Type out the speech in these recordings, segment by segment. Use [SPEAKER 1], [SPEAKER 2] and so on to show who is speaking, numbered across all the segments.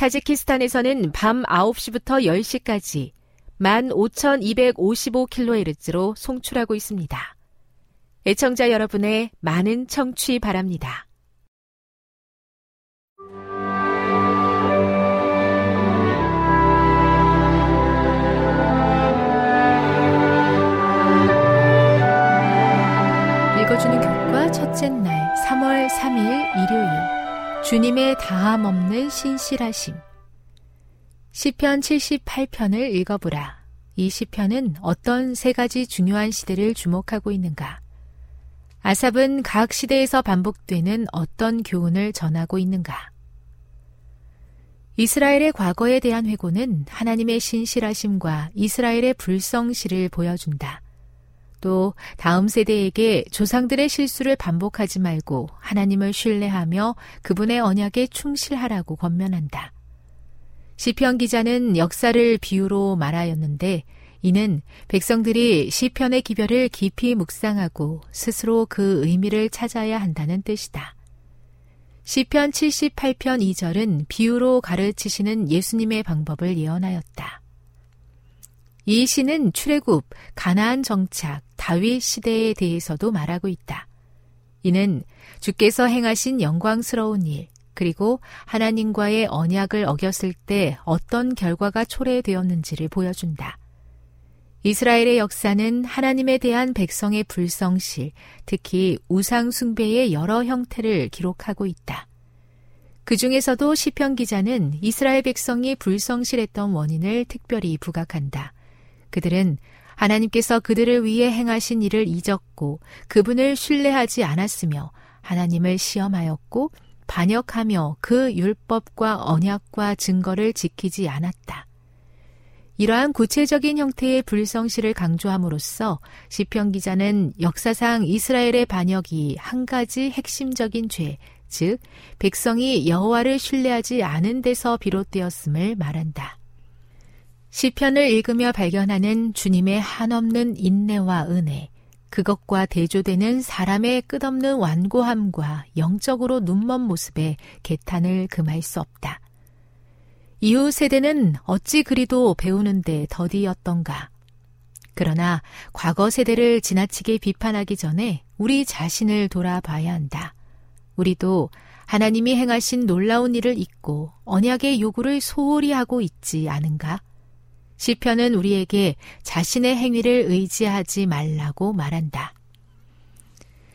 [SPEAKER 1] 타지키스탄에서는 밤 9시부터 10시까지 15,255kHz로 송출하고 있습니다. 애청자 여러분의 많은 청취 바랍니다. 읽어주는 교과 첫째 날 3월 3일 일요일 주님의 다함 없는 신실하심 시편 78편을 읽어보라. 이 시편은 어떤 세 가지 중요한 시대를 주목하고 있는가? 아삽은 각 시대에서 반복되는 어떤 교훈을 전하고 있는가? 이스라엘의 과거에 대한 회고는 하나님의 신실하심과 이스라엘의 불성실을 보여준다. 또 다음 세대에게 조상들의 실수를 반복하지 말고 하나님을 신뢰하며 그분의 언약에 충실하라고 권면한다. 시편 기자는 역사를 비유로 말하였는데 이는 백성들이 시편의 기별을 깊이 묵상하고 스스로 그 의미를 찾아야 한다는 뜻이다. 시편 78편 2절은 비유로 가르치시는 예수님의 방법을 예언하였다. 이 시는 출애굽, 가나안 정착, 다윗 시대에 대해서도 말하고 있다. 이는 주께서 행하신 영광스러운 일, 그리고 하나님과의 언약을 어겼을 때 어떤 결과가 초래되었는지를 보여준다. 이스라엘의 역사는 하나님에 대한 백성의 불성실, 특히 우상숭배의 여러 형태를 기록하고 있다. 그 중에서도 시편 기자는 이스라엘 백성이 불성실했던 원인을 특별히 부각한다. 그들은 하나님께서 그들을 위해 행하신 일을 잊었고 그분을 신뢰하지 않았으며 하나님을 시험하였고 반역하며 그 율법과 언약과 증거를 지키지 않았다. 이러한 구체적인 형태의 불성실을 강조함으로써 시편 기자는 역사상 이스라엘의 반역이 한 가지 핵심적인 죄, 즉 백성이 여호와를 신뢰하지 않은 데서 비롯되었음을 말한다. 시편을 읽으며 발견하는 주님의 한없는 인내와 은혜, 그것과 대조되는 사람의 끝없는 완고함과 영적으로 눈먼 모습에 개탄을 금할 수 없다. 이후 세대는 어찌 그리도 배우는데 더디였던가. 그러나 과거 세대를 지나치게 비판하기 전에 우리 자신을 돌아봐야 한다. 우리도 하나님이 행하신 놀라운 일을 잊고 언약의 요구를 소홀히 하고 있지 않은가? 시편은 우리에게 자신의 행위를 의지하지 말라고 말한다.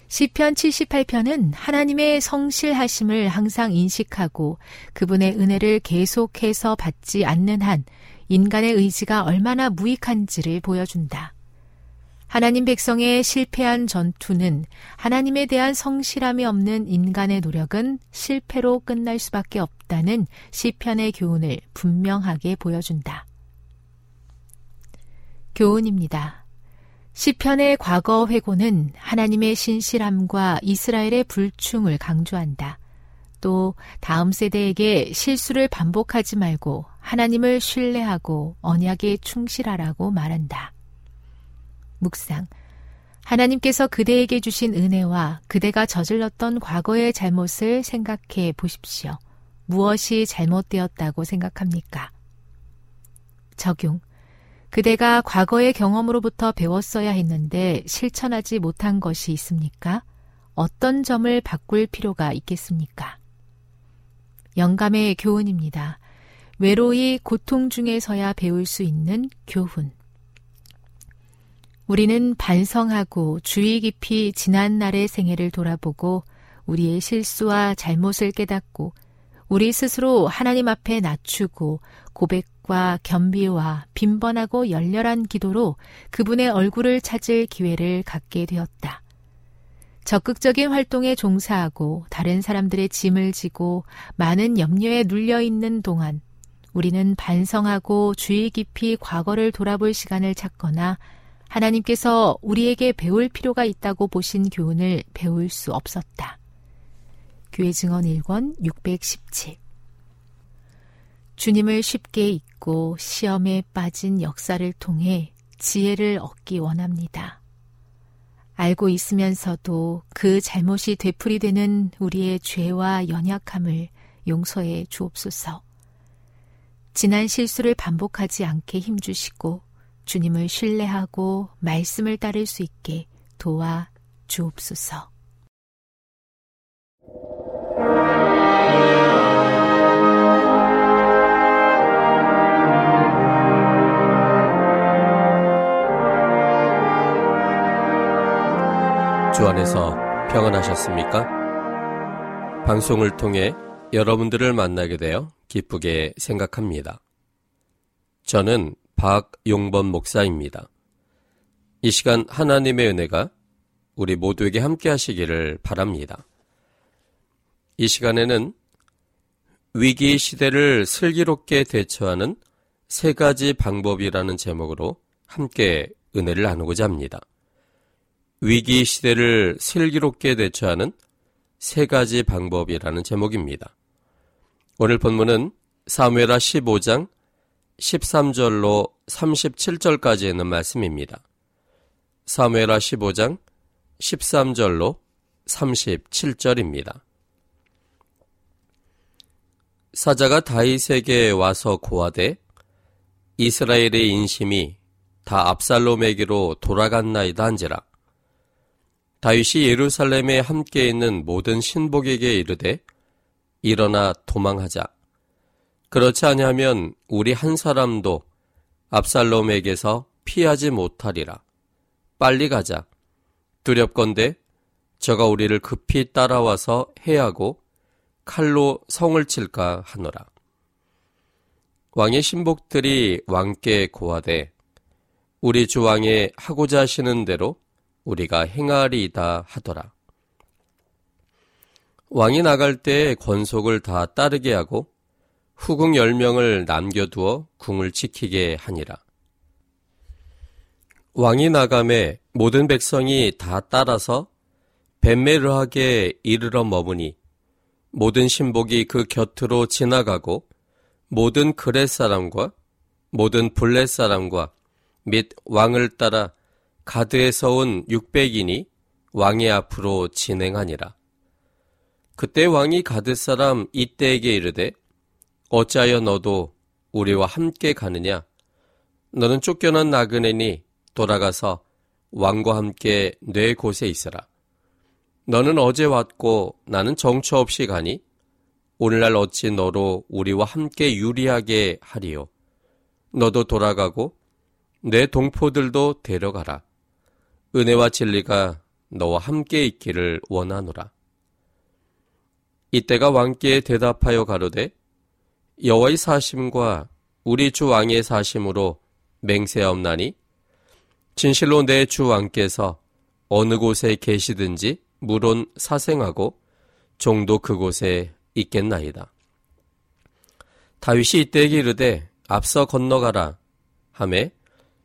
[SPEAKER 1] 시편 78편은 하나님의 성실하심을 항상 인식하고 그분의 은혜를 계속해서 받지 않는 한 인간의 의지가 얼마나 무익한지를 보여준다. 하나님 백성의 실패한 전투는 하나님에 대한 성실함이 없는 인간의 노력은 실패로 끝날 수밖에 없다는 시편의 교훈을 분명하게 보여준다. 교훈입니다. 시편의 과거 회고는 하나님의 신실함과 이스라엘의 불충을 강조한다. 또 다음 세대에게 실수를 반복하지 말고 하나님을 신뢰하고 언약에 충실하라고 말한다. 묵상. 하나님께서 그대에게 주신 은혜와 그대가 저질렀던 과거의 잘못을 생각해 보십시오. 무엇이 잘못되었다고 생각합니까? 적용. 그대가 과거의 경험으로부터 배웠어야 했는데 실천하지 못한 것이 있습니까? 어떤 점을 바꿀 필요가 있겠습니까? 영감의 교훈입니다. 외로이 고통 중에서야 배울 수 있는 교훈. 우리는 반성하고 주의 깊이 지난 날의 생애를 돌아보고 우리의 실수와 잘못을 깨닫고 우리 스스로 하나님 앞에 낮추고 고백 과 겸비와 빈번하고 열렬한 기도로 그분의 얼굴을 찾을 기회를 갖게 되었다. 적극적인 활동에 종사하고 다른 사람들의 짐을 지고 많은 염려에 눌려 있는 동안 우리는 반성하고 주의 깊이 과거를 돌아볼 시간을 찾거나 하나님께서 우리에게 배울 필요가 있다고 보신 교훈을 배울 수 없었다. 교회 증언 1권 617 주님을 쉽게 잊고 시험에 빠진 역사를 통해 지혜를 얻기 원합니다. 알고 있으면서도 그 잘못이 되풀이되는 우리의 죄와 연약함을 용서해 주옵소서. 지난 실수를 반복하지 않게 힘주시고 주님을 신뢰하고 말씀을 따를 수 있게 도와 주옵소서.
[SPEAKER 2] 안에서 평안하셨습니까? 방송을 통해 여러분들을 만나게 되어 기쁘게 생각합니다. 저는 박용범 목사입니다. 이 시간 하나님의 은혜가 우리 모두에게 함께 하시기를 바랍니다. 이 시간에는 위기 시대를 슬기롭게 대처하는 세 가지 방법이라는 제목으로 함께 은혜를 나누고자 합니다. 위기 시대를 슬기롭게 대처하는 세 가지 방법이라는 제목입니다. 오늘 본문은 사무엘하 15장 13절로 37절까지 있는 말씀입니다. 사무엘하 15장 13절로 37절입니다. 사자가 다윗에게 와서 고하되 이스라엘의 인심이 다 압살롬에게로 돌아갔나이다 한지라. 다윗이 예루살렘에 함께 있는 모든 신복에게 이르되 일어나 도망하자. 그렇지 아니하면 우리 한 사람도 압살롬에게서 피하지 못하리라. 빨리 가자. 두렵건대 저가 우리를 급히 따라와서 해하고 칼로 성을 칠까 하노라. 왕의 신복들이 왕께 고하되 우리 주왕의 하고자 하시는 대로 우리가 행하리이다 하더라. 왕이 나갈 때 권속을 다 따르게 하고 후궁 열명을 남겨두어 궁을 지키게 하니라. 왕이 나감에 모든 백성이 다 따라서 벤메르하게 이르러 머무니 모든 신복이 그 곁으로 지나가고 모든 그렛 사람과 모든 블렛 사람과 및 왕을 따라 가드에서 온 600인이 왕의 앞으로 진행하니라. 그때 왕이 가드 사람 이때에게 이르되 어찌하여 너도 우리와 함께 가느냐? 너는 쫓겨난 나그네니 돌아가서 왕과 함께 내 곳에 있으라. 너는 어제 왔고 나는 정처 없이 가니 오늘날 어찌 너로 우리와 함께 유리하게 하리요. 너도 돌아가고 내 동포들도 데려가라. 은혜와 진리가 너와 함께 있기를 원하노라. 이때가 왕께 대답하여 가로되 여호와의 사심과 우리 주 왕의 사심으로 맹세하옵나니 진실로 내 주 왕께서 어느 곳에 계시든지 물론 사생하고 종도 그곳에 있겠나이다. 다윗이 이때에게 이르되 앞서 건너가라 하매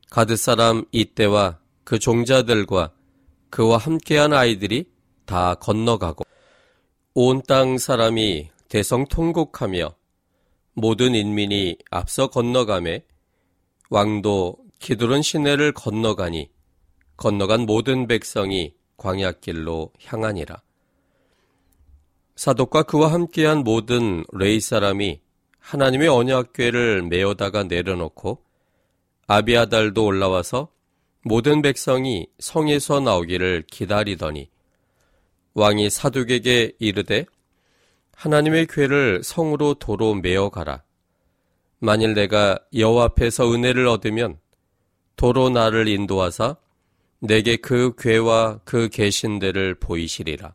[SPEAKER 2] 가드 사람 이때와 그 종자들과 그와 함께한 아이들이 다 건너가고 온 땅 사람이 대성 통곡하며 모든 인민이 앞서 건너가매 왕도 기드론 시내를 건너가니 건너간 모든 백성이 광야길로 향하니라. 사독과 그와 함께한 모든 레이 사람이 하나님의 언약궤를 메어다가 내려놓고 아비아달도 올라와서 모든 백성이 성에서 나오기를 기다리더니 왕이 사독에게 이르되 하나님의 궤를 성으로 도로 메어 가라. 만일 내가 여호와 앞에서 은혜를 얻으면 도로 나를 인도하사 내게 그 궤와 그 계신대를 보이시리라.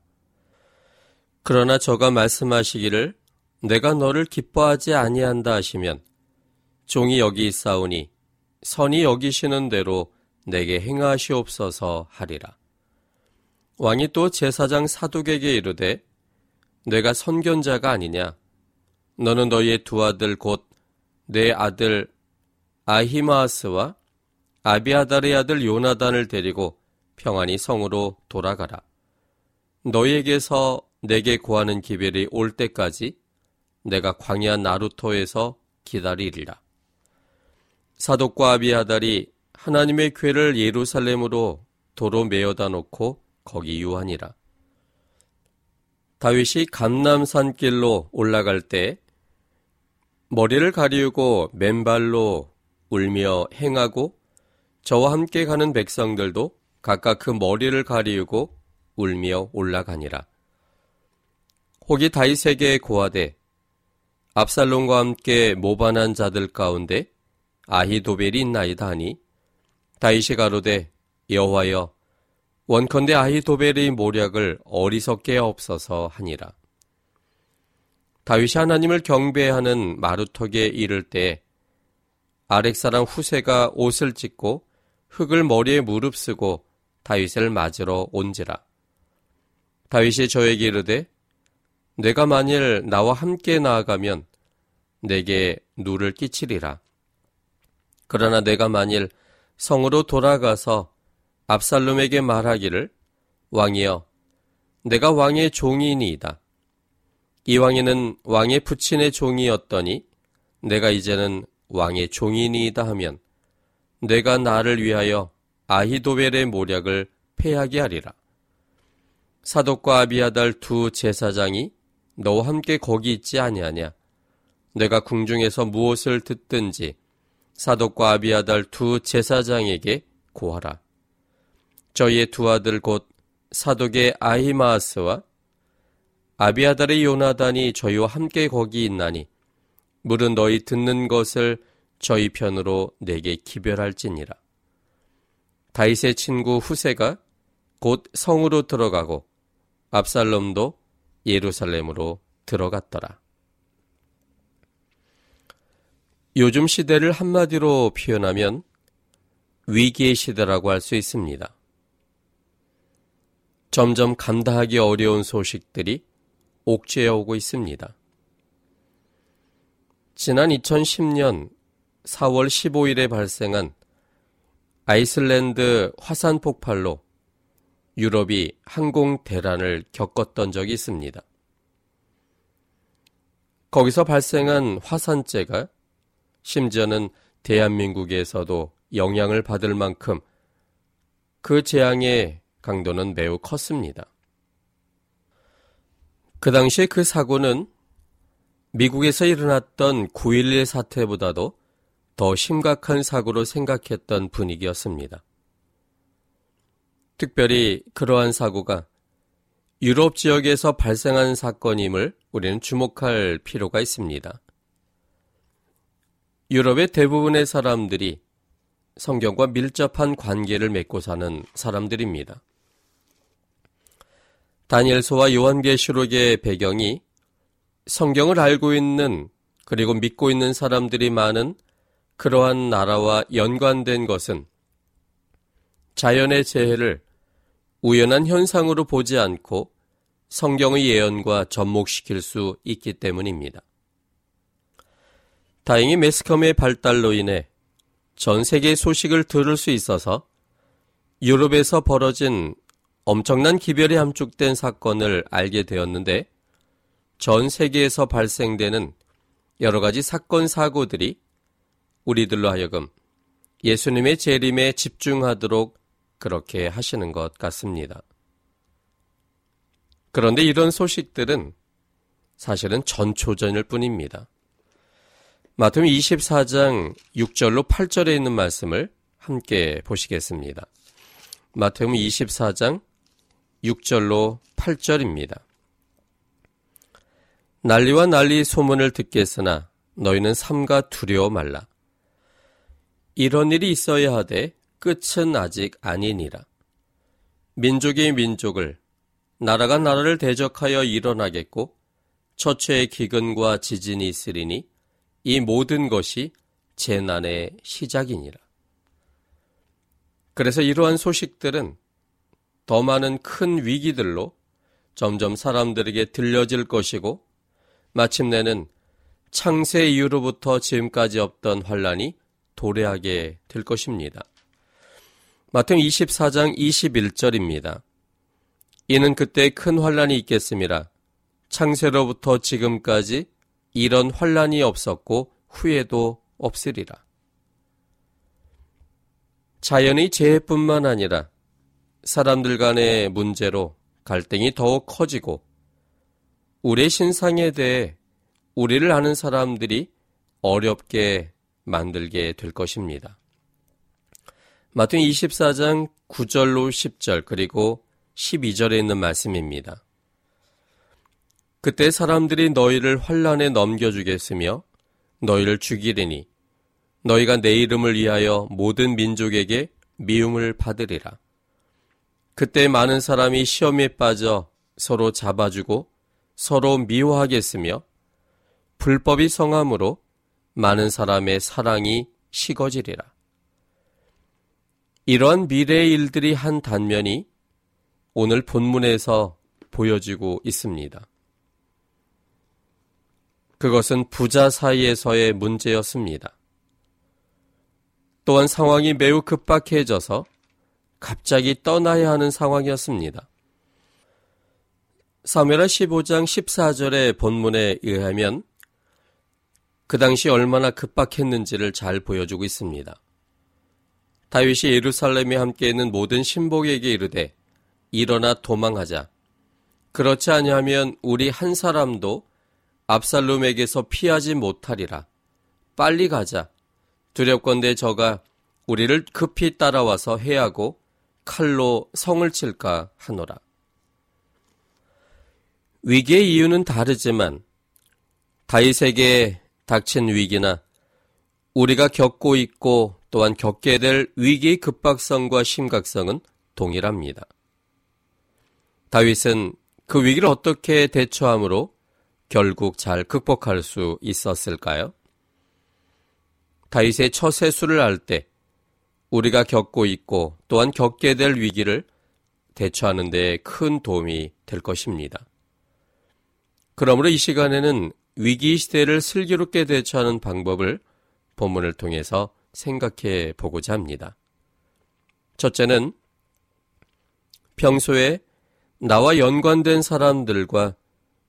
[SPEAKER 2] 그러나 저가 말씀하시기를 내가 너를 기뻐하지 아니한다 하시면 종이 여기 있사오니 선이 여기시는 대로 내게 행하시옵소서 하리라. 왕이 또 제사장 사독에게 이르되 내가 선견자가 아니냐 너는 너희의 두 아들 곧 내 아들 아히마스와 아비아달의 아들 요나단을 데리고 평안히 성으로 돌아가라. 너희에게서 내게 구하는 기별이 올 때까지 내가 광야 나루토에서 기다리리라. 사독과 아비아달이 하나님의 궤를 예루살렘으로 도로 메어다 놓고 거기 유하니라. 다윗이 감남산길로 올라갈 때 머리를 가리우고 맨발로 울며 행하고 저와 함께 가는 백성들도 각각 그 머리를 가리우고 울며 올라가니라. 혹이 다윗에게 고하되 압살롬과 함께 모반한 자들 가운데 아히도벨이 있나이다 하니 다윗이 가로되 여호와여 원컨대 아히도벨의 모략을 어리석게 없어서 하니라. 다윗이 하나님을 경배하는 마루턱에 이를 때 아렉사람 후세가 옷을 찢고 흙을 머리에 무릅쓰고 다윗을 맞으러 온지라. 다윗이 저에게 이르되 내가 만일 나와 함께 나아가면 내게 누를 끼치리라. 그러나 내가 만일 성으로 돌아가서 압살롬에게 말하기를 왕이여 내가 왕의 종이니이다. 이 왕에는 왕의 부친의 종이었더니 내가 이제는 왕의 종이니이다 하면 내가 나를 위하여 아히도벨의 모략을 패하게 하리라. 사독과 아비아달 두 제사장이 너와 함께 거기 있지 아니하냐? 내가 궁중에서 무엇을 듣든지 사독과 아비아달 두 제사장에게 고하라. 저희의 두 아들 곧 사독의 아히마스와 아비아달의 요나단이 저희와 함께 거기 있나니 물은 너희 듣는 것을 저희 편으로 내게 기별할지니라. 다윗의 친구 후세가 곧 성으로 들어가고 압살롬도 예루살렘으로 들어갔더라. 요즘 시대를 한마디로 표현하면 위기의 시대라고 할 수 있습니다. 점점 감당하기 어려운 소식들이 옥죄어 오고 있습니다. 지난 2010년 4월 15일에 발생한 아이슬란드 화산 폭발로 유럽이 항공 대란을 겪었던 적이 있습니다. 거기서 발생한 화산재가 심지어는 대한민국에서도 영향을 받을 만큼 그 재앙의 강도는 매우 컸습니다. 그 당시에 그 사고는 미국에서 일어났던 9.11 사태보다도 더 심각한 사고로 생각했던 분위기였습니다. 특별히 그러한 사고가 유럽 지역에서 발생한 사건임을 우리는 주목할 필요가 있습니다. 유럽의 대부분의 사람들이 성경과 밀접한 관계를 맺고 사는 사람들입니다. 다니엘서와 요한계시록의 배경이 성경을 알고 있는 그리고 믿고 있는 사람들이 많은 그러한 나라와 연관된 것은 자연의 재해를 우연한 현상으로 보지 않고 성경의 예언과 접목시킬 수 있기 때문입니다. 다행히 매스컴의 발달로 인해 전 세계 소식을 들을 수 있어서 유럽에서 벌어진 엄청난 기별이 함축된 사건을 알게 되었는데 전 세계에서 발생되는 여러 가지 사건 사고들이 우리들로 하여금 예수님의 재림에 집중하도록 그렇게 하시는 것 같습니다. 그런데 이런 소식들은 사실은 전초전일 뿐입니다. 마태음 24장 6절로 8절에 있는 말씀을 함께 보시겠습니다. 마태음 24장 6절로 8절입니다. 난리와 난리 소문을 듣겠으나 너희는 삼가 두려워 말라. 이런 일이 있어야 하되 끝은 아직 아니니라. 민족이 민족을, 나라가 나라를 대적하여 일어나겠고, 처처의 기근과 지진이 있으리니, 이 모든 것이 재난의 시작이니라. 그래서 이러한 소식들은 더 많은 큰 위기들로 점점 사람들에게 들려질 것이고, 마침내는 창세 이후로부터 지금까지 없던 환란이 도래하게 될 것입니다. 마태음 24장 21절입니다. 이는 그때 큰 환란이 있겠습니다. 창세로부터 지금까지 이런 환란이 없었고 후에도 없으리라. 자연의 재해뿐만 아니라 사람들 간의 문제로 갈등이 더욱 커지고 우리의 신상에 대해 우리를 아는 사람들이 어렵게 만들게 될 것입니다. 마태 24장 9절로 10절 그리고 12절에 있는 말씀입니다. 그때 사람들이 너희를 환란에 넘겨주겠으며 너희를 죽이리니 너희가 내 이름을 위하여 모든 민족에게 미움을 받으리라. 그때 많은 사람이 시험에 빠져 서로 잡아주고 서로 미워하겠으며 불법이 성함으로 많은 사람의 사랑이 식어지리라. 이러한 미래의 일들이 한 단면이 오늘 본문에서 보여지고 있습니다. 그것은 부자 사이에서의 문제였습니다. 또한 상황이 매우 급박해져서 갑자기 떠나야 하는 상황이었습니다. 사무엘하 15장 14절의 본문에 의하면 그 당시 얼마나 급박했는지를 잘 보여주고 있습니다. 다윗이 예루살렘에 함께 있는 모든 신복에게 이르되 일어나 도망하자. 그렇지 아니하면 우리 한 사람도 압살롬에게서 피하지 못하리라. 빨리 가자. 두렵건대 저가 우리를 급히 따라와서 해하고 칼로 성을 칠까 하노라. 위기의 이유는 다르지만 다윗에게 닥친 위기나 우리가 겪고 있고 또한 겪게 될 위기의 급박성과 심각성은 동일합니다. 다윗은 그 위기를 어떻게 대처함으로 결국 잘 극복할 수 있었을까요? 다윗의 처세수를 알때 우리가 겪고 있고 또한 겪게 될 위기를 대처하는 데 큰 도움이 될 것입니다. 그러므로 이 시간에는 위기 시대를 슬기롭게 대처하는 방법을 본문을 통해서 생각해 보고자 합니다. 첫째는 평소에 나와 연관된 사람들과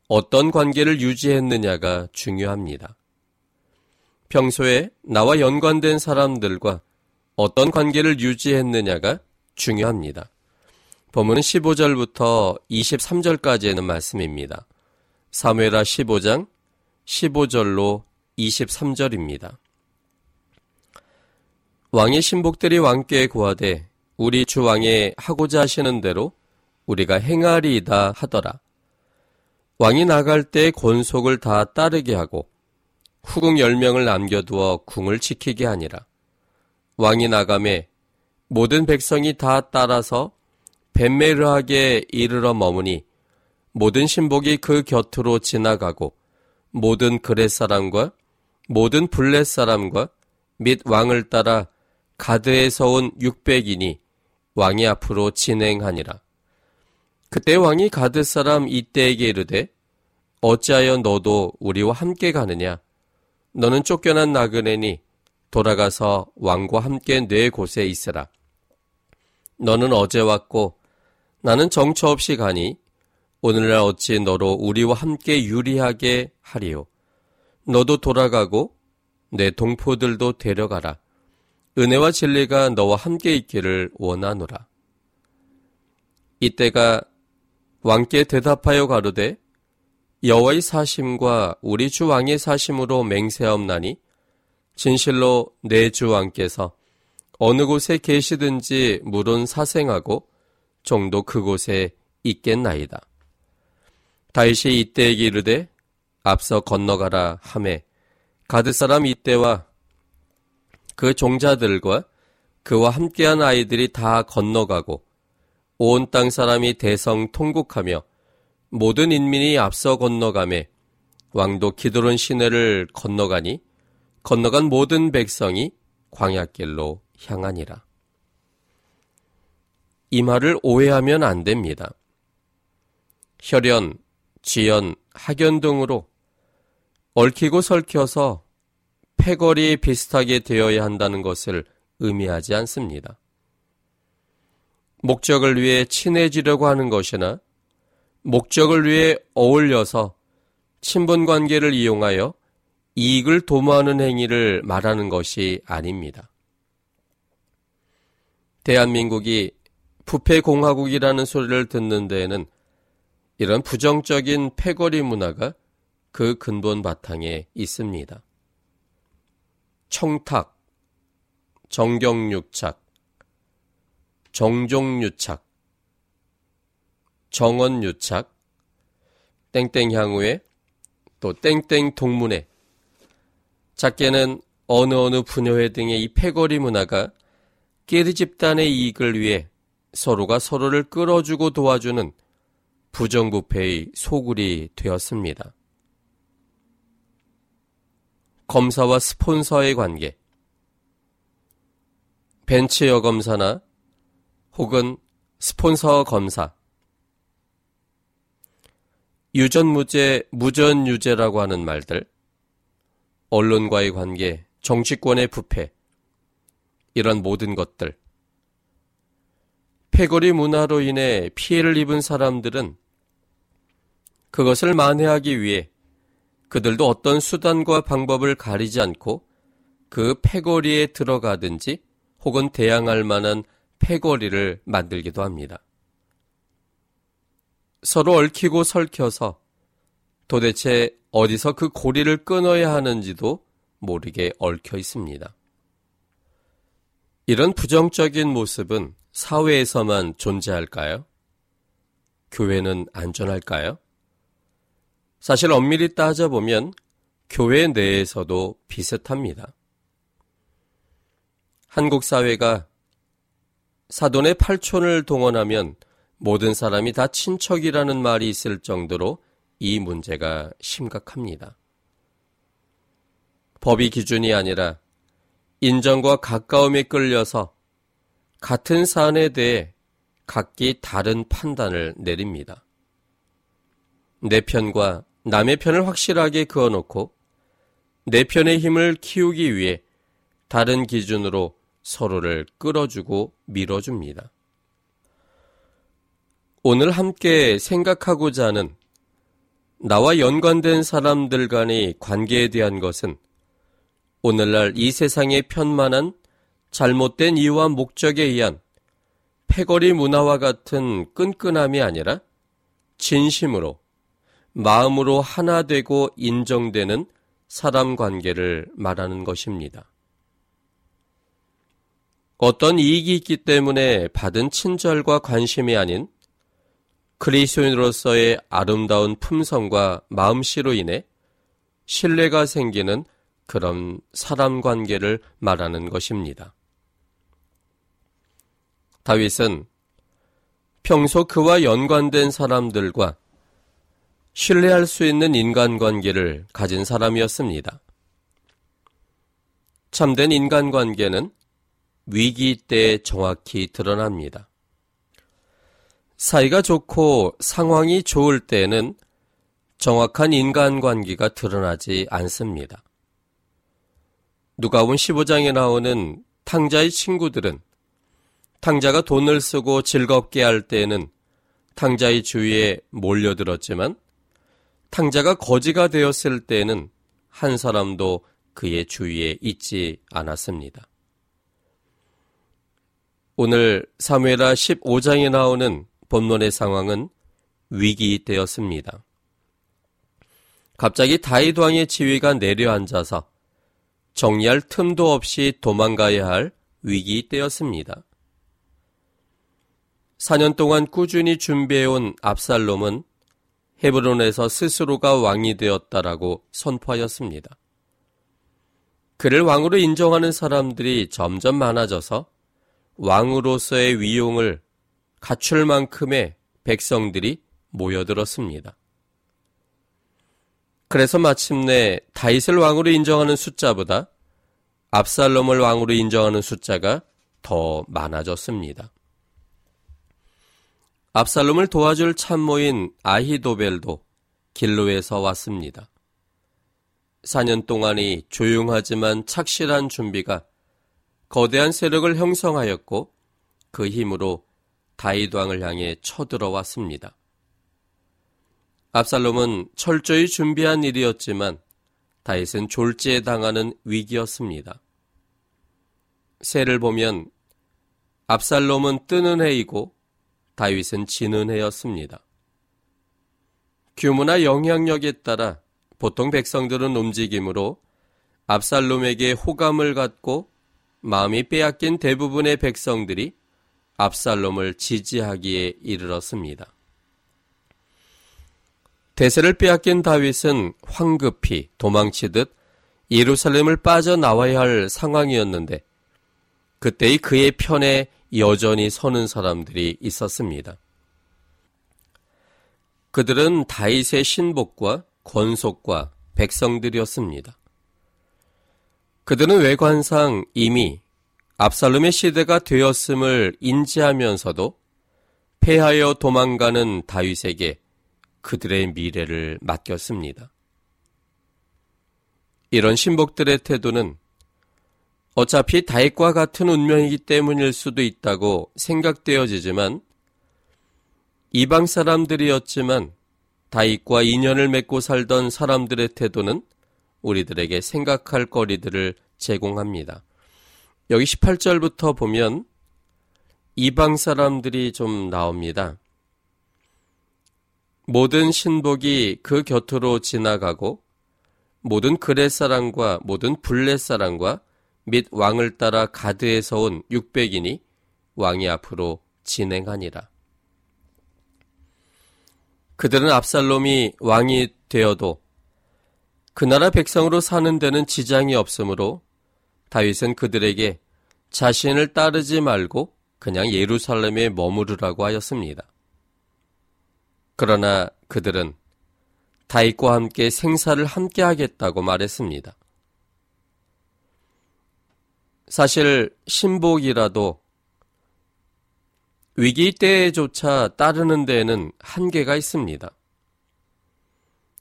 [SPEAKER 2] 어떤 관계를 유지했느냐가 중요합니다. 평소에 나와 연관된 사람들과 어떤 관계를 유지했느냐가 중요합니다. 본문은 15절부터 23절까지의 말씀입니다. 사무엘하 15장 15절로 23절입니다. 왕의 신복들이 왕께 구하되 우리 주 왕의 하고자 하시는 대로 우리가 행하리이다 하더라. 왕이 나갈 때 권속을 다 따르게 하고 후궁 열명을 남겨두어 궁을 지키게 하니라. 왕이 나감에 모든 백성이 다 따라서 벤메르하게 이르러 머무니 모든 신복이 그 곁으로 지나가고 모든 그렛 사람과 모든 블렛 사람과 및 왕을 따라 가드에서 온 600인이 왕이 앞으로 진행하니라. 그때 왕이 가드 사람 이때에게 이르되 어찌하여 너도 우리와 함께 가느냐? 너는 쫓겨난 나그네니 돌아가서 왕과 함께 내 곳에 있으라. 너는 어제 왔고 나는 정처 없이 가니 오늘날 어찌 너로 우리와 함께 유리하게 하리요. 너도 돌아가고 내 동포들도 데려가라. 은혜와 진리가 너와 함께 있기를 원하노라. 이때가 왕께 대답하여 가로되 여호와의 사심과 우리 주 왕의 사심으로 맹세하옵나니 진실로 내 주 왕께서 어느 곳에 계시든지 물은 사생하고 정도 그곳에 있겠나이다. 다윗이 이때에게 이르되 앞서 건너가라 함에 가드 사람 이때와 그 종자들과 그와 함께한 아이들이 다 건너가고 온 땅 사람이 대성 통곡하며 모든 인민이 앞서 건너가매 왕도 기드론 시내를 건너가니 건너간 모든 백성이 광야길로 향하니라. 이 말을 오해하면 안 됩니다. 혈연, 지연, 학연 등으로 얽히고 설켜서 패거리 비슷하게 되어야 한다는 것을 의미하지 않습니다. 목적을 위해 친해지려고 하는 것이나 목적을 위해 어울려서 친분 관계를 이용하여 이익을 도모하는 행위를 말하는 것이 아닙니다. 대한민국이 부패공화국이라는 소리를 듣는 데에는 이런 부정적인 패거리 문화가 그 근본 바탕에 있습니다. 청탁, 정경유착, 정종유착, 정원유착, 땡땡향후에 또 땡땡 동문회, 작게는 어느 어느 분녀회 등의 이 패거리 문화가 깨드 집단의 이익을 위해 서로가 서로를 끌어주고 도와주는 부정부패의 소굴이 되었습니다. 검사와 스폰서의 관계. 벤츠 여검사나 혹은 스폰서 검사. 유전무죄, 무전유죄라고 하는 말들. 언론과의 관계, 정치권의 부패. 이런 모든 것들. 패거리 문화로 인해 피해를 입은 사람들은 그것을 만회하기 위해 그들도 어떤 수단과 방법을 가리지 않고 그 패거리에 들어가든지 혹은 대항할 만한 패거리를 만들기도 합니다. 서로 얽히고 설켜서 도대체 어디서 그 고리를 끊어야 하는지도 모르게 얽혀 있습니다. 이런 부정적인 모습은 사회에서만 존재할까요? 교회는 안전할까요? 사실 엄밀히 따져보면 교회 내에서도 비슷합니다. 한국 사회가 사돈의 팔촌을 동원하면 모든 사람이 다 친척이라는 말이 있을 정도로 이 문제가 심각합니다. 법이 기준이 아니라 인정과 가까움에 끌려서 같은 사안에 대해 각기 다른 판단을 내립니다. 내 편과 남의 편을 확실하게 그어놓고 내 편의 힘을 키우기 위해 다른 기준으로 서로를 끌어주고 밀어줍니다. 오늘 함께 생각하고자 하는 나와 연관된 사람들 간의 관계에 대한 것은 오늘날 이 세상에 편만한 잘못된 이유와 목적에 의한 패거리 문화와 같은 끈끈함이 아니라 진심으로 마음으로 하나 되고 인정되는 사람 관계를 말하는 것입니다. 어떤 이익이 있기 때문에 받은 친절과 관심이 아닌 그리스도인으로서의 아름다운 품성과 마음씨로 인해 신뢰가 생기는 그런 사람 관계를 말하는 것입니다. 다윗은 평소 그와 연관된 사람들과 신뢰할 수 있는 인간관계를 가진 사람이었습니다. 참된 인간관계는 위기 때 정확히 드러납니다. 사이가 좋고 상황이 좋을 때는 정확한 인간관계가 드러나지 않습니다. 누가복음 15장에 나오는 탕자의 친구들은 탕자가 돈을 쓰고 즐겁게 할 때에는 탕자의 주위에 몰려들었지만 탕자가 거지가 되었을 때에는 한 사람도 그의 주위에 있지 않았습니다. 오늘 사무엘하 15장에 나오는 본론의 상황은 위기 때였습니다. 갑자기 다윗 왕의 지위가 내려앉아서 정리할 틈도 없이 도망가야 할 위기 때였습니다. 4년 동안 꾸준히 준비해온 압살롬은 헤브론에서 스스로가 왕이 되었다라고 선포하였습니다. 그를 왕으로 인정하는 사람들이 점점 많아져서 왕으로서의 위용을 갖출 만큼의 백성들이 모여들었습니다. 그래서 마침내 다윗을 왕으로 인정하는 숫자보다 압살롬을 왕으로 인정하는 숫자가 더 많아졌습니다. 압살롬을 도와줄 참모인 아히도벨도 길로에서 왔습니다. 4년 동안이 조용하지만 착실한 준비가 거대한 세력을 형성하였고 그 힘으로 다윗 왕을 향해 쳐들어왔습니다. 압살롬은 철저히 준비한 일이었지만 다윗은 졸지에 당하는 위기였습니다. 새를 보면 압살롬은 뜨는 해이고 다윗은 지는 해였습니다. 규모나 영향력에 따라 보통 백성들은 움직임으로 압살롬에게 호감을 갖고 마음이 빼앗긴 대부분의 백성들이 압살롬을 지지하기에 이르렀습니다. 대세를 빼앗긴 다윗은 황급히 도망치듯 예루살렘을 빠져나와야 할 상황이었는데 그때의 그의 편에 여전히 서는 사람들이 있었습니다. 그들은 다윗의 신복과 권속과 백성들이었습니다. 그들은 외관상 이미 압살롬의 시대가 되었음을 인지하면서도 패하여 도망가는 다윗에게 그들의 미래를 맡겼습니다. 이런 신복들의 태도는 어차피 다윗과 같은 운명이기 때문일 수도 있다고 생각되어지지만 이방 사람들이었지만 다윗과 인연을 맺고 살던 사람들의 태도는 우리들에게 생각할 거리들을 제공합니다. 여기 18절부터 보면 이방 사람들이 좀 나옵니다. 모든 신복이 그 곁으로 지나가고 모든 그렛 사람과 모든 블렛 사람과 및 왕을 따라 가드에서 온 600인이 왕이 앞으로 진행하니라. 그들은 압살롬이 왕이 되어도 그 나라 백성으로 사는 데는 지장이 없으므로 다윗은 그들에게 자신을 따르지 말고 그냥 예루살렘에 머무르라고 하였습니다. 그러나 그들은 다윗과 함께 생사를 함께 하겠다고 말했습니다. 사실 신복이라도 위기 때조차 따르는 데에는 한계가 있습니다.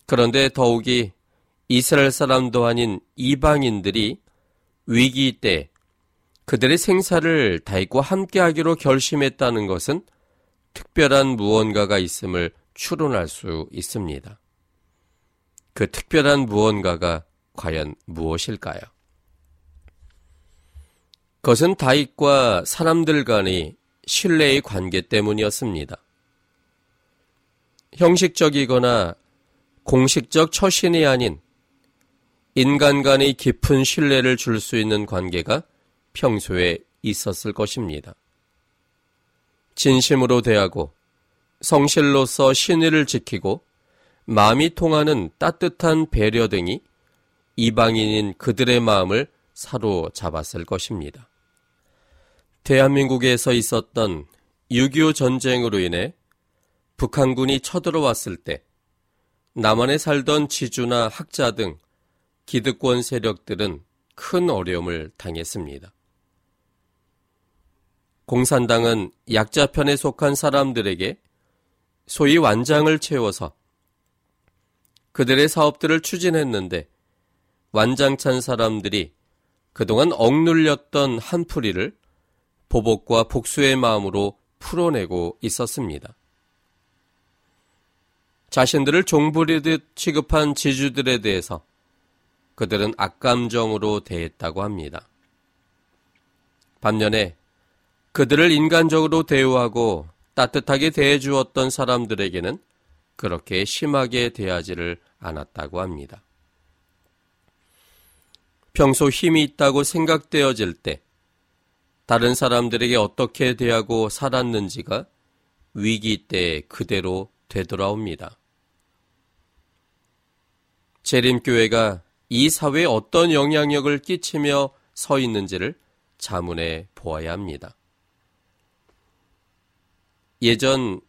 [SPEAKER 2] 그런데 더욱이 이스라엘 사람도 아닌 이방인들이 위기 때 그들의 생사를 다윗과 함께하기로 결심했다는 것은 특별한 무언가가 있음을 추론할 수 있습니다. 그 특별한 무언가가 과연 무엇일까요? 그것은 다윗과 사람들 간의 신뢰의 관계 때문이었습니다. 형식적이거나 공식적 처신이 아닌 인간 간의 깊은 신뢰를 줄 수 있는 관계가 평소에 있었을 것입니다. 진심으로 대하고 성실로서 신의를 지키고 마음이 통하는 따뜻한 배려 등이 이방인인 그들의 마음을 사로잡았을 것입니다. 대한민국에서 있었던 6.25 전쟁으로 인해 북한군이 쳐들어왔을 때 남한에 살던 지주나 학자 등 기득권 세력들은 큰 어려움을 당했습니다. 공산당은 약자 편에 속한 사람들에게 소위 완장을 채워서 그들의 사업들을 추진했는데 완장찬 사람들이 그동안 억눌렸던 한풀이를 보복과 복수의 마음으로 풀어내고 있었습니다. 자신들을 종부리듯 취급한 지주들에 대해서 그들은 악감정으로 대했다고 합니다. 반면에 그들을 인간적으로 대우하고 따뜻하게 대해주었던 사람들에게는 그렇게 심하게 대하지를 않았다고 합니다. 평소 힘이 있다고 생각되어질 때 다른 사람들에게 어떻게 대하고 살았는지가 위기 때 그대로 되돌아옵니다. 재림교회가 이 사회에 어떤 영향력을 끼치며 서 있는지를 자문해 보아야 합니다. 예전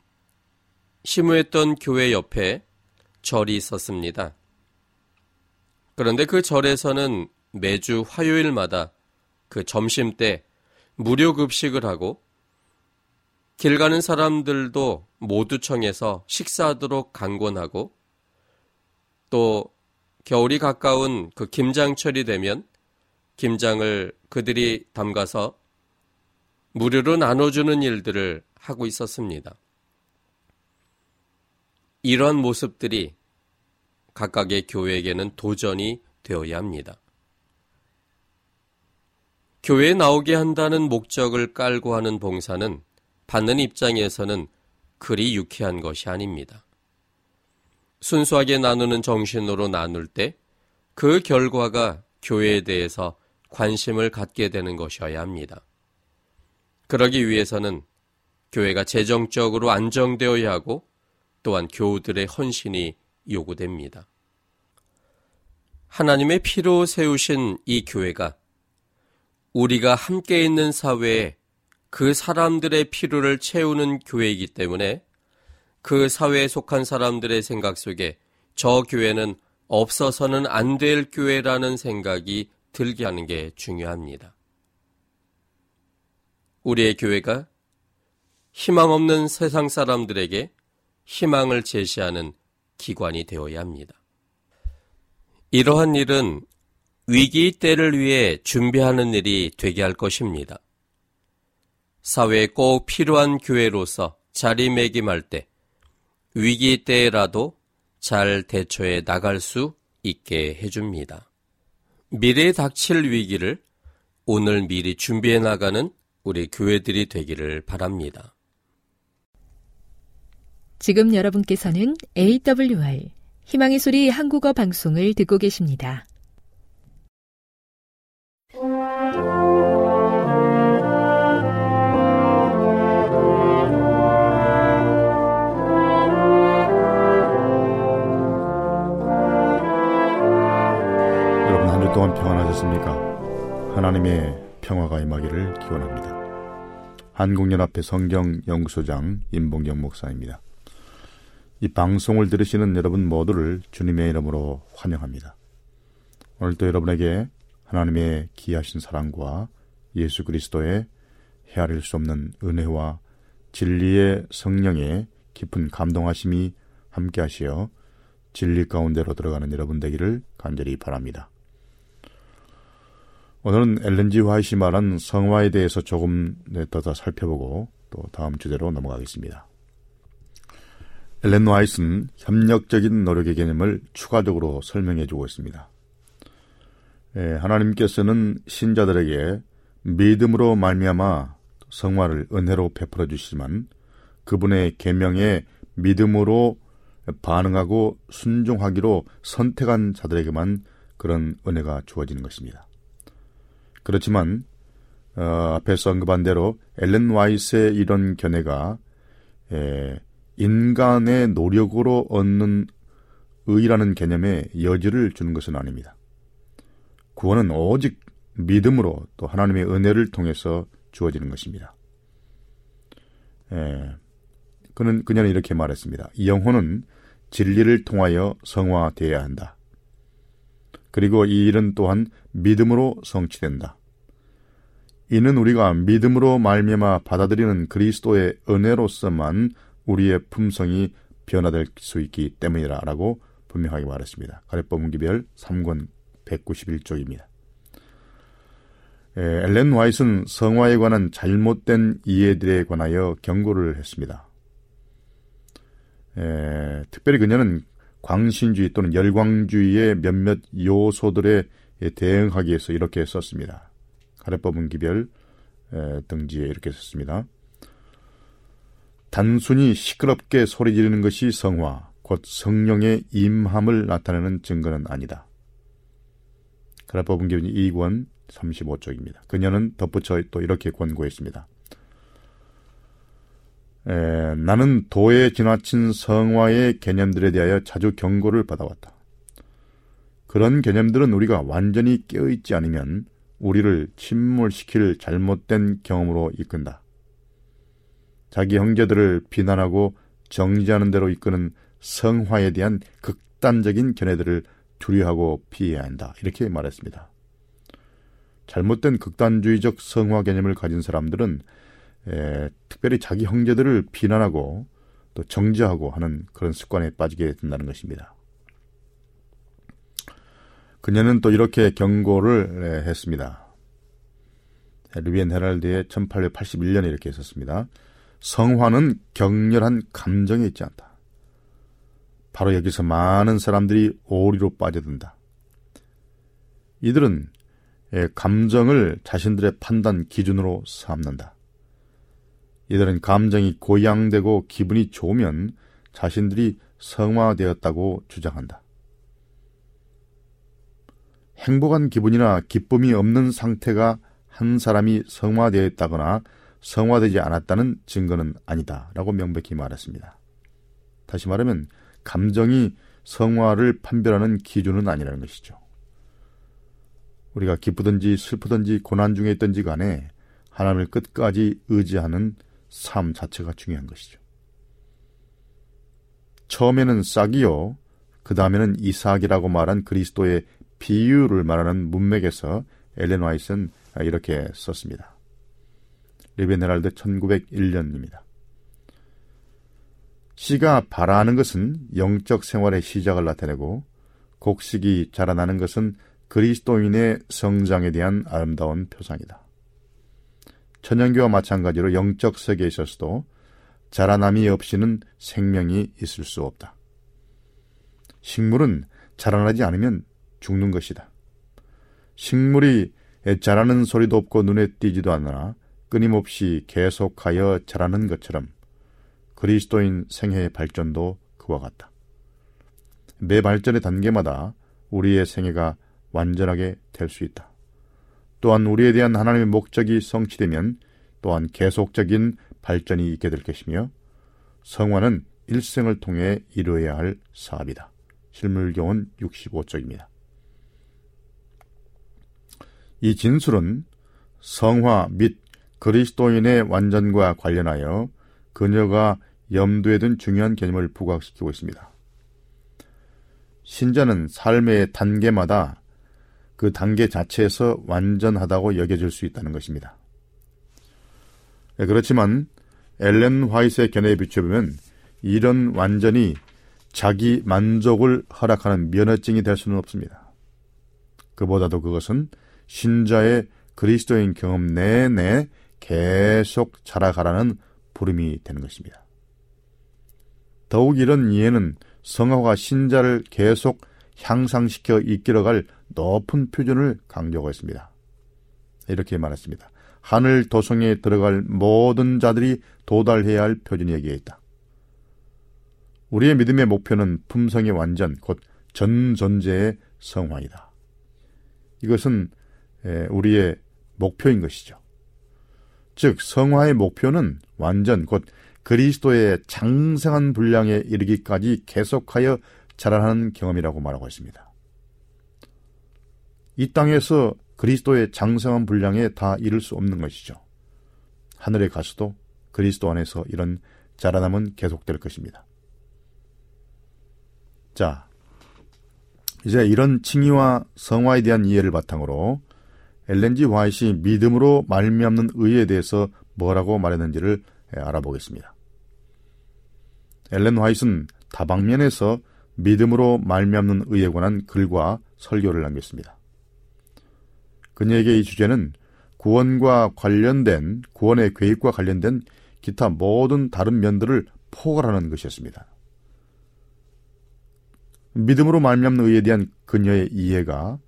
[SPEAKER 2] 심무했던 교회 옆에 절이 있었습니다. 그런데 그 절에서는 매주 화요일마다 그 점심 때 무료 급식을 하고 길 가는 사람들도 모두 청해서 식사하도록 강권하고 또 겨울이 가까운 그 김장철이 되면 김장을 그들이 담가서 무료로 나눠주는 일들을 하고 있었습니다. 이런 모습들이 각각의 교회에게는 도전이 되어야 합니다. 교회에 나오게 한다는 목적을 깔고 하는 봉사는 받는 입장에서는 그리 유쾌한 것이 아닙니다. 순수하게 나누는 정신으로 나눌 때 그 결과가 교회에 대해서 관심을 갖게 되는 것이어야 합니다. 그러기 위해서는 교회가 재정적으로 안정되어야 하고 또한 교우들의 헌신이 요구됩니다. 하나님의 피로 세우신 이 교회가 우리가 함께 있는 사회에 그 사람들의 필요를 채우는 교회이기 때문에 그 사회에 속한 사람들의 생각 속에 저 교회는 없어서는 안 될 교회라는 생각이 들게 하는 게 중요합니다. 우리의 교회가 희망 없는 세상 사람들에게 희망을 제시하는 기관이 되어야 합니다. 이러한 일은 위기 때를 위해 준비하는 일이 되게 할 것입니다. 사회에 꼭 필요한 교회로서 자리매김할 때 위기 때라도 잘 대처해 나갈 수 있게 해줍니다. 미래에 닥칠 위기를 오늘 미리 준비해 나가는 우리 교회들이 되기를 바랍니다.
[SPEAKER 1] 지금 여러분께서는 AWR 희망의 소리 한국어 방송을 듣고 계십니다.
[SPEAKER 3] 안 평안하셨습니까? 하나님의 평화가 임하기를 기원합니다. 한국연합회 성경연구소장 임봉경 목사입니다. 이 방송을 들으시는 여러분 모두를 주님의 이름으로 환영합니다. 오늘도 여러분에게 하나님의 기하신 사랑과 예수 그리스도의 헤아릴 수 없는 은혜와 진리의 성령의 깊은 감동하심이 함께하시어 진리 가운데로 들어가는 여러분 되기를 간절히 바랍니다. 오늘은 엘렌지 화이시 말한 성화에 대해서 조금 더 살펴보고 또 다음 주제로 넘어가겠습니다. 엘렌 화이스는 협력적인 노력의 개념을 추가적으로 설명해 주고 있습니다. 예, 하나님께서는 신자들에게 믿음으로 말미암아 성화를 은혜로 베풀어 주시지만 그분의 계명에 믿음으로 반응하고 순종하기로 선택한 자들에게만 그런 은혜가 주어지는 것입니다. 그렇지만 어, 앞에서 언급한 대로 엘렌 와이스의 이런 견해가 에, 인간의 노력으로 얻는 의라는 개념에 여지를 주는 것은 아닙니다. 구원은 오직 믿음으로 또 하나님의 은혜를 통해서 주어지는 것입니다. 에, 그는 그녀는 이렇게 말했습니다. 영혼은 진리를 통하여 성화되어야 한다. 그리고 이 일은 또한 믿음으로 성취된다. 이는 우리가 믿음으로 말미암아 받아들이는 그리스도의 은혜로서만 우리의 품성이 변화될 수 있기 때문이라라고 분명하게 말했습니다. 가래법 문기별 3권 191쪽입니다. 엘렌 와이스는 성화에 관한 잘못된 이해들에 관하여 경고를 했습니다. 에, 특별히 그녀는 광신주의 또는 열광주의의 몇몇 요소들에 대응하기 위해서 이렇게 썼습니다. 가래법은 기별 등지에 이렇게 썼습니다. 단순히 시끄럽게 소리 지르는 것이 성화, 곧 성령의 임함을 나타내는 증거는 아니다. 가래법은 기별 2권 35쪽입니다. 그녀는 덧붙여 또 이렇게 권고했습니다. 에, 나는 도에 지나친 성화의 개념들에 대하여 자주 경고를 받아왔다. 그런 개념들은 우리가 완전히 깨어있지 않으면 우리를 침몰시킬 잘못된 경험으로 이끈다. 자기 형제들을 비난하고 정지하는 대로 이끄는 성화에 대한 극단적인 견해들을 두려워하고 피해야 한다. 이렇게 말했습니다. 잘못된 극단주의적 성화 개념을 가진 사람들은 에, 특별히 자기 형제들을 비난하고 또 정죄하고 하는 그런 습관에 빠지게 된다는 것입니다. 그녀는 또 이렇게 경고를 했습니다. 루비엔 헤랄드의 1881년에 이렇게 했었습니다. 성화는 격렬한 감정에 있지 않다. 바로 여기서 많은 사람들이 오리로 빠져든다. 이들은 감정을 자신들의 판단 기준으로 삼는다. 이들은 감정이 고양되고 기분이 좋으면 자신들이 성화되었다고 주장한다. 행복한 기분이나 기쁨이 없는 상태가 한 사람이 성화되었다거나 성화되지 않았다는 증거는 아니다. 라고 명백히 말했습니다. 다시 말하면, 감정이 성화를 판별하는 기준은 아니라는 것이죠. 우리가 기쁘든지 슬프든지 고난 중에 있든지 간에 하나님을 끝까지 의지하는 삶 자체가 중요한 것이죠. 처음에는 싹이요, 그 다음에는 이삭이라고 말한 그리스도의 비유를 말하는 문맥에서 엘렌 와이스는 이렇게 썼습니다. 리베네랄드 1901년입니다. 씨가 발아하는 것은 영적 생활의 시작을 나타내고 곡식이 자라나는 것은 그리스도인의 성장에 대한 아름다운 표상이다. 천연교와 마찬가지로 영적 세계에 있어서도 자라남이 없이는 생명이 있을 수 없다. 식물은 자라나지 않으면 죽는 것이다. 식물이 자라는 소리도 없고 눈에 띄지도 않으나 끊임없이 계속하여 자라는 것처럼 그리스도인 생애의 발전도 그와 같다. 매 발전의 단계마다 우리의 생애가 완전하게 될 수 있다. 또한 우리에 대한 하나님의 목적이 성취되면 또한 계속적인 발전이 있게 될 것이며 성화는 일생을 통해 이루어야 할 사업이다. 실물교훈 65쪽입니다. 이 진술은 성화 및 그리스도인의 완전과 관련하여 그녀가 염두에 둔 중요한 개념을 부각시키고 있습니다. 신자는 삶의 단계마다 그 단계 자체에서 완전하다고 여겨질 수 있다는 것입니다. 네, 그렇지만 엘렌 화이트의 견해에 비춰보면 이런 완전히 자기 만족을 허락하는 면허증이 될 수는 없습니다. 그보다도 그것은 신자의 그리스도인 경험 내내 계속 자라가라는 부름이 되는 것입니다. 더욱 이런 이해는 성화가 신자를 계속 향상시켜 이끌어갈 높은 표준을 강조하고 있습니다. 이렇게 말했습니다. 하늘 도성에 들어갈 모든 자들이 도달해야 할 표준이 여기에 있다. 우리의 믿음의 목표는 품성의 완전, 곧 전 존재의 성화이다. 이것은 우리의 목표인 것이죠. 즉, 성화의 목표는 완전, 곧 그리스도의 장성한 분량에 이르기까지 계속하여 자라나는 경험이라고 말하고 있습니다. 이 땅에서 그리스도의 장성한 분량에 다 이를 수 없는 것이죠. 하늘에 가서도 그리스도 안에서 이런 자라남은 계속될 것입니다. 자, 이제 이런 칭의와 성화에 대한 이해를 바탕으로 엘렌지 화이트이 믿음으로 말미암는 의에 대해서 뭐라고 말했는지를 알아보겠습니다. 엘렌 화이트는 다방면에서 믿음으로 말미암는 의에 관한 글과 설교를 남겼습니다. 그녀에게 이 주제는 구원과 관련된 구원의 계획과 관련된 기타 모든 다른 면들을 포괄하는 것이었습니다. 믿음으로 말미암는 의에 대한 그녀의 이해가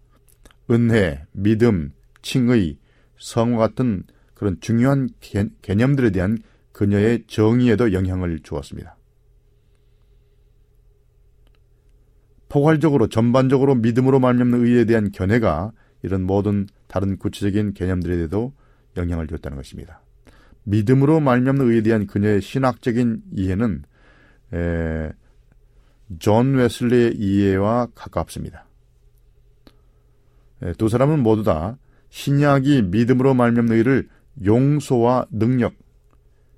[SPEAKER 3] 은혜, 믿음, 칭의, 성화 같은 그런 중요한 개념들에 대한 그녀의 정의에도 영향을 주었습니다. 포괄적으로 전반적으로 믿음으로 말미암는 의에 대한 견해가 이런 모든 다른 구체적인 개념들에도 영향을 줬다는 것입니다. 믿음으로 말미암는 의에 대한 그녀의 신학적인 이해는 에, 존 웨슬리의 이해와 가깝습니다. 에, 두 사람은 모두 다 신약이 믿음으로 말미암는 의를 용서와 능력,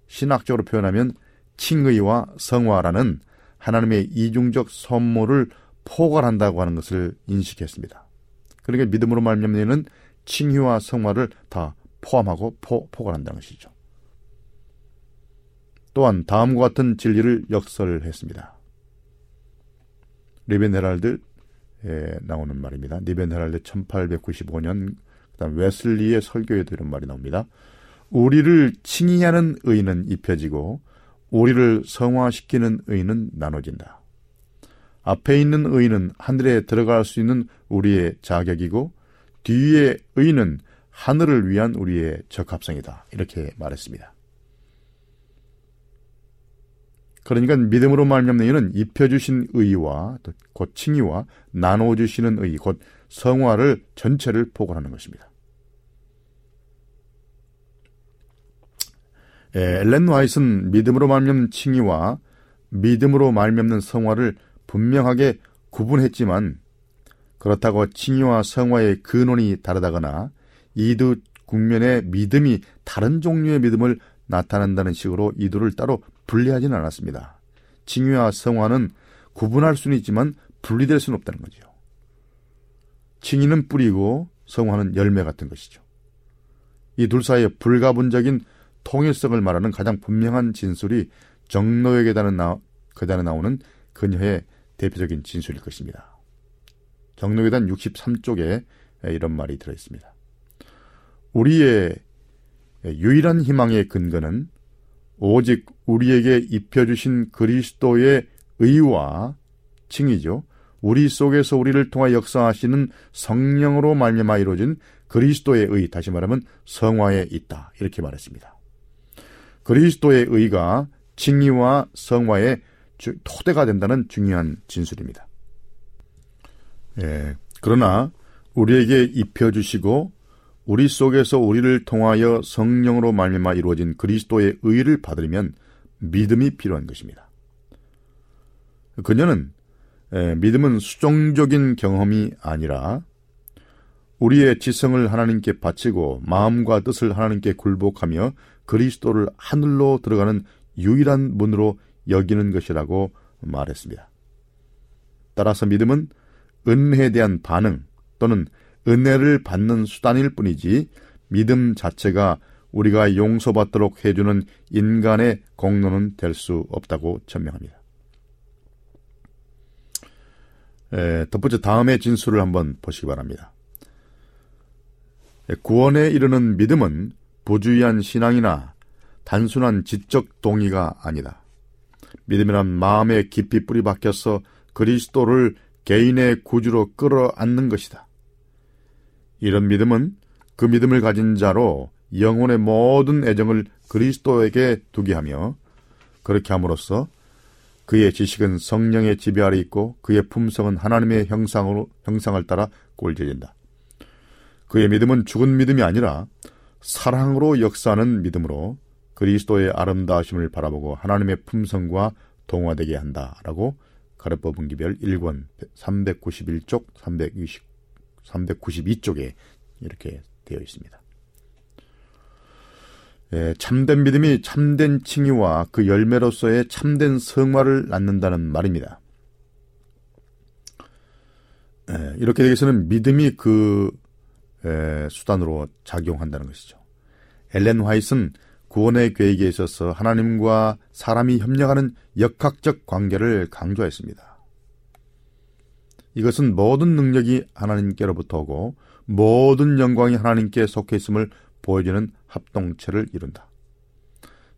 [SPEAKER 3] 신학적으로 표현하면 칭의와 성화라는 하나님의 이중적 선물을 포괄한다고 하는 것을 인식했습니다. 그러니까 믿음으로 말미암는 칭의와 성화를 다 포함하고 포, 포괄한다는 것이죠. 또한 다음과 같은 진리를 역설했습니다. Review and Herald에 나오는 말입니다. Review and Herald 1895년 그다음 웨슬리의 설교에도 이런 말이 나옵니다. 우리를 칭의하는 의는 입혀지고 우리를 성화시키는 의는 나눠진다. 앞에 있는 의는 하늘에 들어갈 수 있는 우리의 자격이고 뒤에 의는 하늘을 위한 우리의 적합성이다. 이렇게 말했습니다. 그러니까 믿음으로 말미암는 이는 입혀주신 의와 곧 칭의와 나눠주시는 의, 곧 성화를 전체를 포괄하는 것입니다. 예, 엘렌 와이스는 믿음으로 말미암는 칭의와 믿음으로 말미암는 성화를 분명하게 구분했지만 그렇다고 칭의와 성화의 근원이 다르다거나 이두 국면의 믿음이 다른 종류의 믿음을 나타낸다는 식으로 이두를 따로 분리하지는 않았습니다. 칭의와 성화는 구분할 수는 있지만 분리될 수는 없다는 거죠. 칭의는 뿌리고 성화는 열매 같은 것이죠. 이 둘 사이의 불가분적인 통일성을 말하는 가장 분명한 진술이 정로의 계단에, 나, 계단에 나오는 그녀의 대표적인 진술일 것입니다. 정로계단 63쪽에 이런 말이 들어 있습니다. 우리의 유일한 희망의 근거는 오직 우리에게 입혀주신 그리스도의 의와 칭이죠. 우리 속에서 우리를 통하 역사하시는 성령으로 말미암아 이루어진 그리스도의 의, 다시 말하면 성화에 있다. 이렇게 말했습니다. 그리스도의 의가 칭의와 성화의 토대가 된다는 중요한 진술입니다. 예, 그러나 우리에게 입혀 주시고 우리 속에서 우리를 통하여 성령으로 말미암아 이루어진 그리스도의 의를 받으려면 믿음이 필요한 것입니다. 그녀는 예, 믿음은 수종적인 경험이 아니라 우리의 지성을 하나님께 바치고 마음과 뜻을 하나님께 굴복하며 그리스도를 하늘로 들어가는 유일한 문으로 여기는 것이라고 말했습니다. 따라서 믿음은 은혜에 대한 반응 또는 은혜를 받는 수단일 뿐이지 믿음 자체가 우리가 용서받도록 해주는 인간의 공로는 될 수 없다고 천명합니다. 에, 첫 번째 다음의 진술을 한번 보시기 바랍니다. 구원에 이르는 믿음은 부주의한 신앙이나 단순한 지적 동의가 아니다. 믿음이란 마음에 깊이 뿌리 박혀서 그리스도를 개인의 구주로 끌어안는 것이다. 이런 믿음은 그 믿음을 가진 자로 영혼의 모든 애정을 그리스도에게 두게 하며 그렇게 함으로써 그의 지식은 성령의 지배 아래 있고 그의 품성은 하나님의 형상으로 형상을 따라 꼴져진다. 그의 믿음은 죽은 믿음이 아니라 사랑으로 역사하는 믿음으로 그리스도의 아름다우심을 바라보고 하나님의 품성과 동화되게 한다라고 가르법 분기별 1권 391쪽 320, 392쪽에 이렇게 되어 있습니다. 예, 참된 믿음이 참된 칭의와 그 열매로서의 참된 성화를 낳는다는 말입니다. 예, 이렇게 되기서는 믿음이 그 에, 수단으로 작용한다는 것이죠. 엘렌 화이트는 구원의 계획에 있어서 하나님과 사람이 협력하는 역학적 관계를 강조했습니다. 이것은 모든 능력이 하나님께로부터 오고 모든 영광이 하나님께 속해 있음을 보여주는 합동체를 이룬다.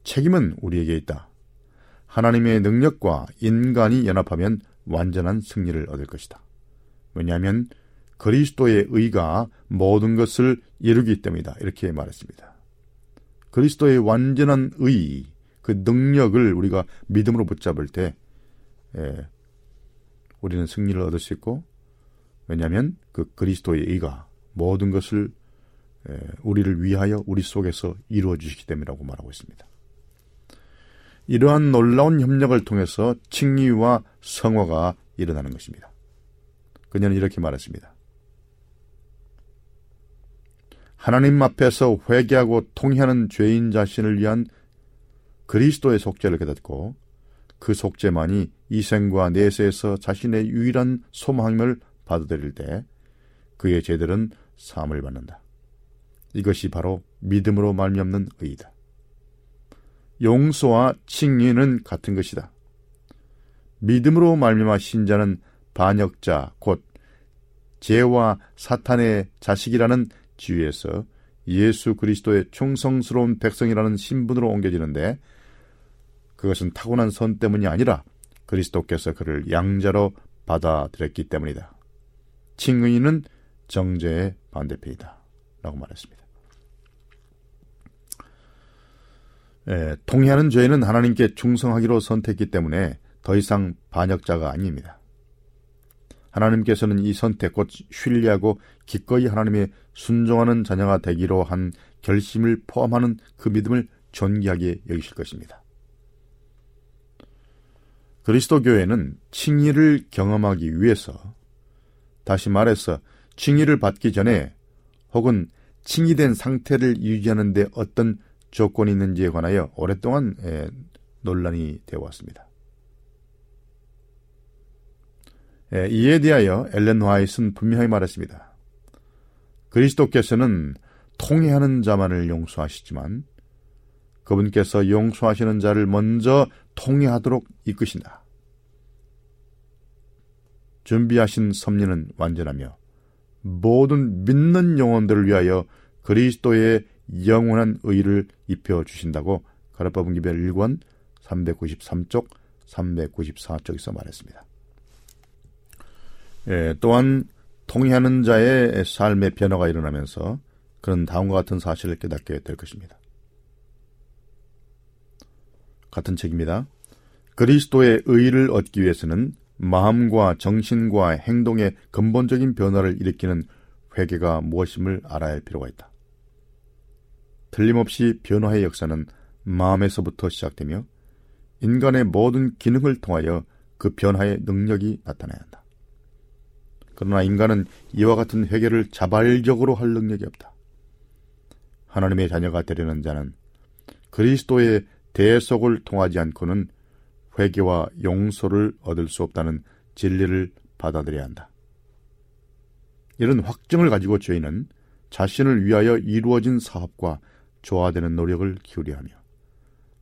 [SPEAKER 3] 책임은 우리에게 있다. 하나님의 능력과 인간이 연합하면 완전한 승리를 얻을 것이다. 왜냐하면 그리스도의 의가 모든 것을 이루기 때문이다. 이렇게 말했습니다. 그리스도의 완전한 의, 그 능력을 우리가 믿음으로 붙잡을 때, 예, 우리는 승리를 얻을 수 있고, 왜냐하면 그 그리스도의 의가 모든 것을 예, 우리를 위하여 우리 속에서 이루어 주시기 때문이라고 말하고 있습니다. 이러한 놀라운 협력을 통해서 칭의와 성화가 일어나는 것입니다. 그녀는 이렇게 말했습니다. 하나님 앞에서 회개하고 통회하는 죄인 자신을 위한 그리스도의 속죄를 깨닫고 그 속죄만이 이생과 내세에서 자신의 유일한 소망을 받아들일 때 그의 죄들은 사함을 받는다. 이것이 바로 믿음으로 말미암는 의이다. 용서와 칭의는 같은 것이다. 믿음으로 말미암아 신자는 반역자 곧 죄와 사탄의 자식이라는 지위에서 예수 그리스도의 충성스러운 백성이라는 신분으로 옮겨지는데 그것은 타고난 선 때문이 아니라 그리스도께서 그를 양자로 받아들였기 때문이다. 칭의는 정죄의 반대편이다. 라고 말했습니다. 예, 통해하는 죄는 하나님께 충성하기로 선택했기 때문에 더 이상 반역자가 아닙니다. 하나님께서는 이 선택 곧 신뢰하고 기꺼이 하나님의 순종하는 자녀가 되기로 한 결심을 포함하는 그 믿음을 존귀하게 여기실 것입니다. 그리스도 교회는 칭의를 경험하기 위해서 다시 말해서 칭의를 받기 전에 혹은 칭의된 상태를 유지하는 데 어떤 조건이 있는지에 관하여 오랫동안 논란이 되어 왔습니다. 이에 대하여 엘렌 화이트는 분명히 말했습니다. 그리스도께서는 통해하는 자만을 용서하시지만 그분께서 용서하시는 자를 먼저 통해하도록 이끄신다. 준비하신 섭리는 완전하며 모든 믿는 영혼들을 위하여 그리스도의 영원한 의를 입혀 주신다고 가르법은 기별 1권 393쪽 394쪽에서 말했습니다. 예, 또한 통해하는 자의 삶의 변화가 일어나면서 그런 다음과 같은 사실을 깨닫게 될 것입니다. 같은 책입니다. 그리스도의 의를 얻기 위해서는 마음과 정신과 행동의 근본적인 변화를 일으키는 회개가 무엇임을 알아야 할 필요가 있다. 틀림없이 변화의 역사는 마음에서부터 시작되며 인간의 모든 기능을 통하여 그 변화의 능력이 나타나야 한다. 그러나 인간은 이와 같은 회개를 자발적으로 할 능력이 없다. 하나님의 자녀가 되려는 자는 그리스도의 대속을 통하지 않고는 회개와 용서를 얻을 수 없다는 진리를 받아들여야 한다. 이런 확증을 가지고 죄인은 자신을 위하여 이루어진 사업과 조화되는 노력을 기울여 하며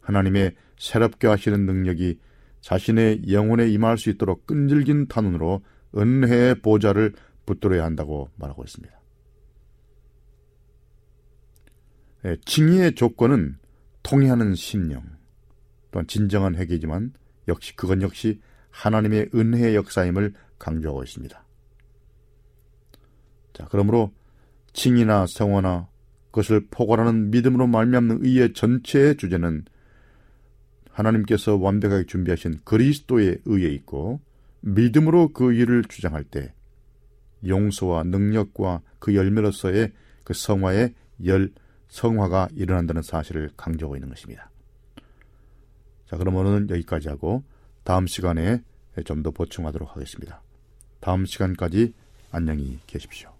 [SPEAKER 3] 하나님의 새롭게 하시는 능력이 자신의 영혼에 임할 수 있도록 끈질긴 탄원으로 은혜의 보좌를 붙들어야 한다고 말하고 있습니다. 예, 칭의의 조건은 통해하는 심령 또한 진정한 회개지만 역시 그건 역시 하나님의 은혜의 역사임을 강조하고 있습니다. 자, 그러므로 칭이나 성화나 그것을 포괄하는 믿음으로 말미암는 의의 전체의 주제는 하나님께서 완벽하게 준비하신 그리스도의 의에 있고 믿음으로 그 일을 주장할 때 용서와 능력과 그 열매로서의 그 성화의 열 성화가 일어난다는 사실을 강조하고 있는 것입니다. 자, 오늘은 여기까지 하고 다음 시간에 좀 더 보충하도록 하겠습니다. 다음 시간까지 안녕히 계십시오.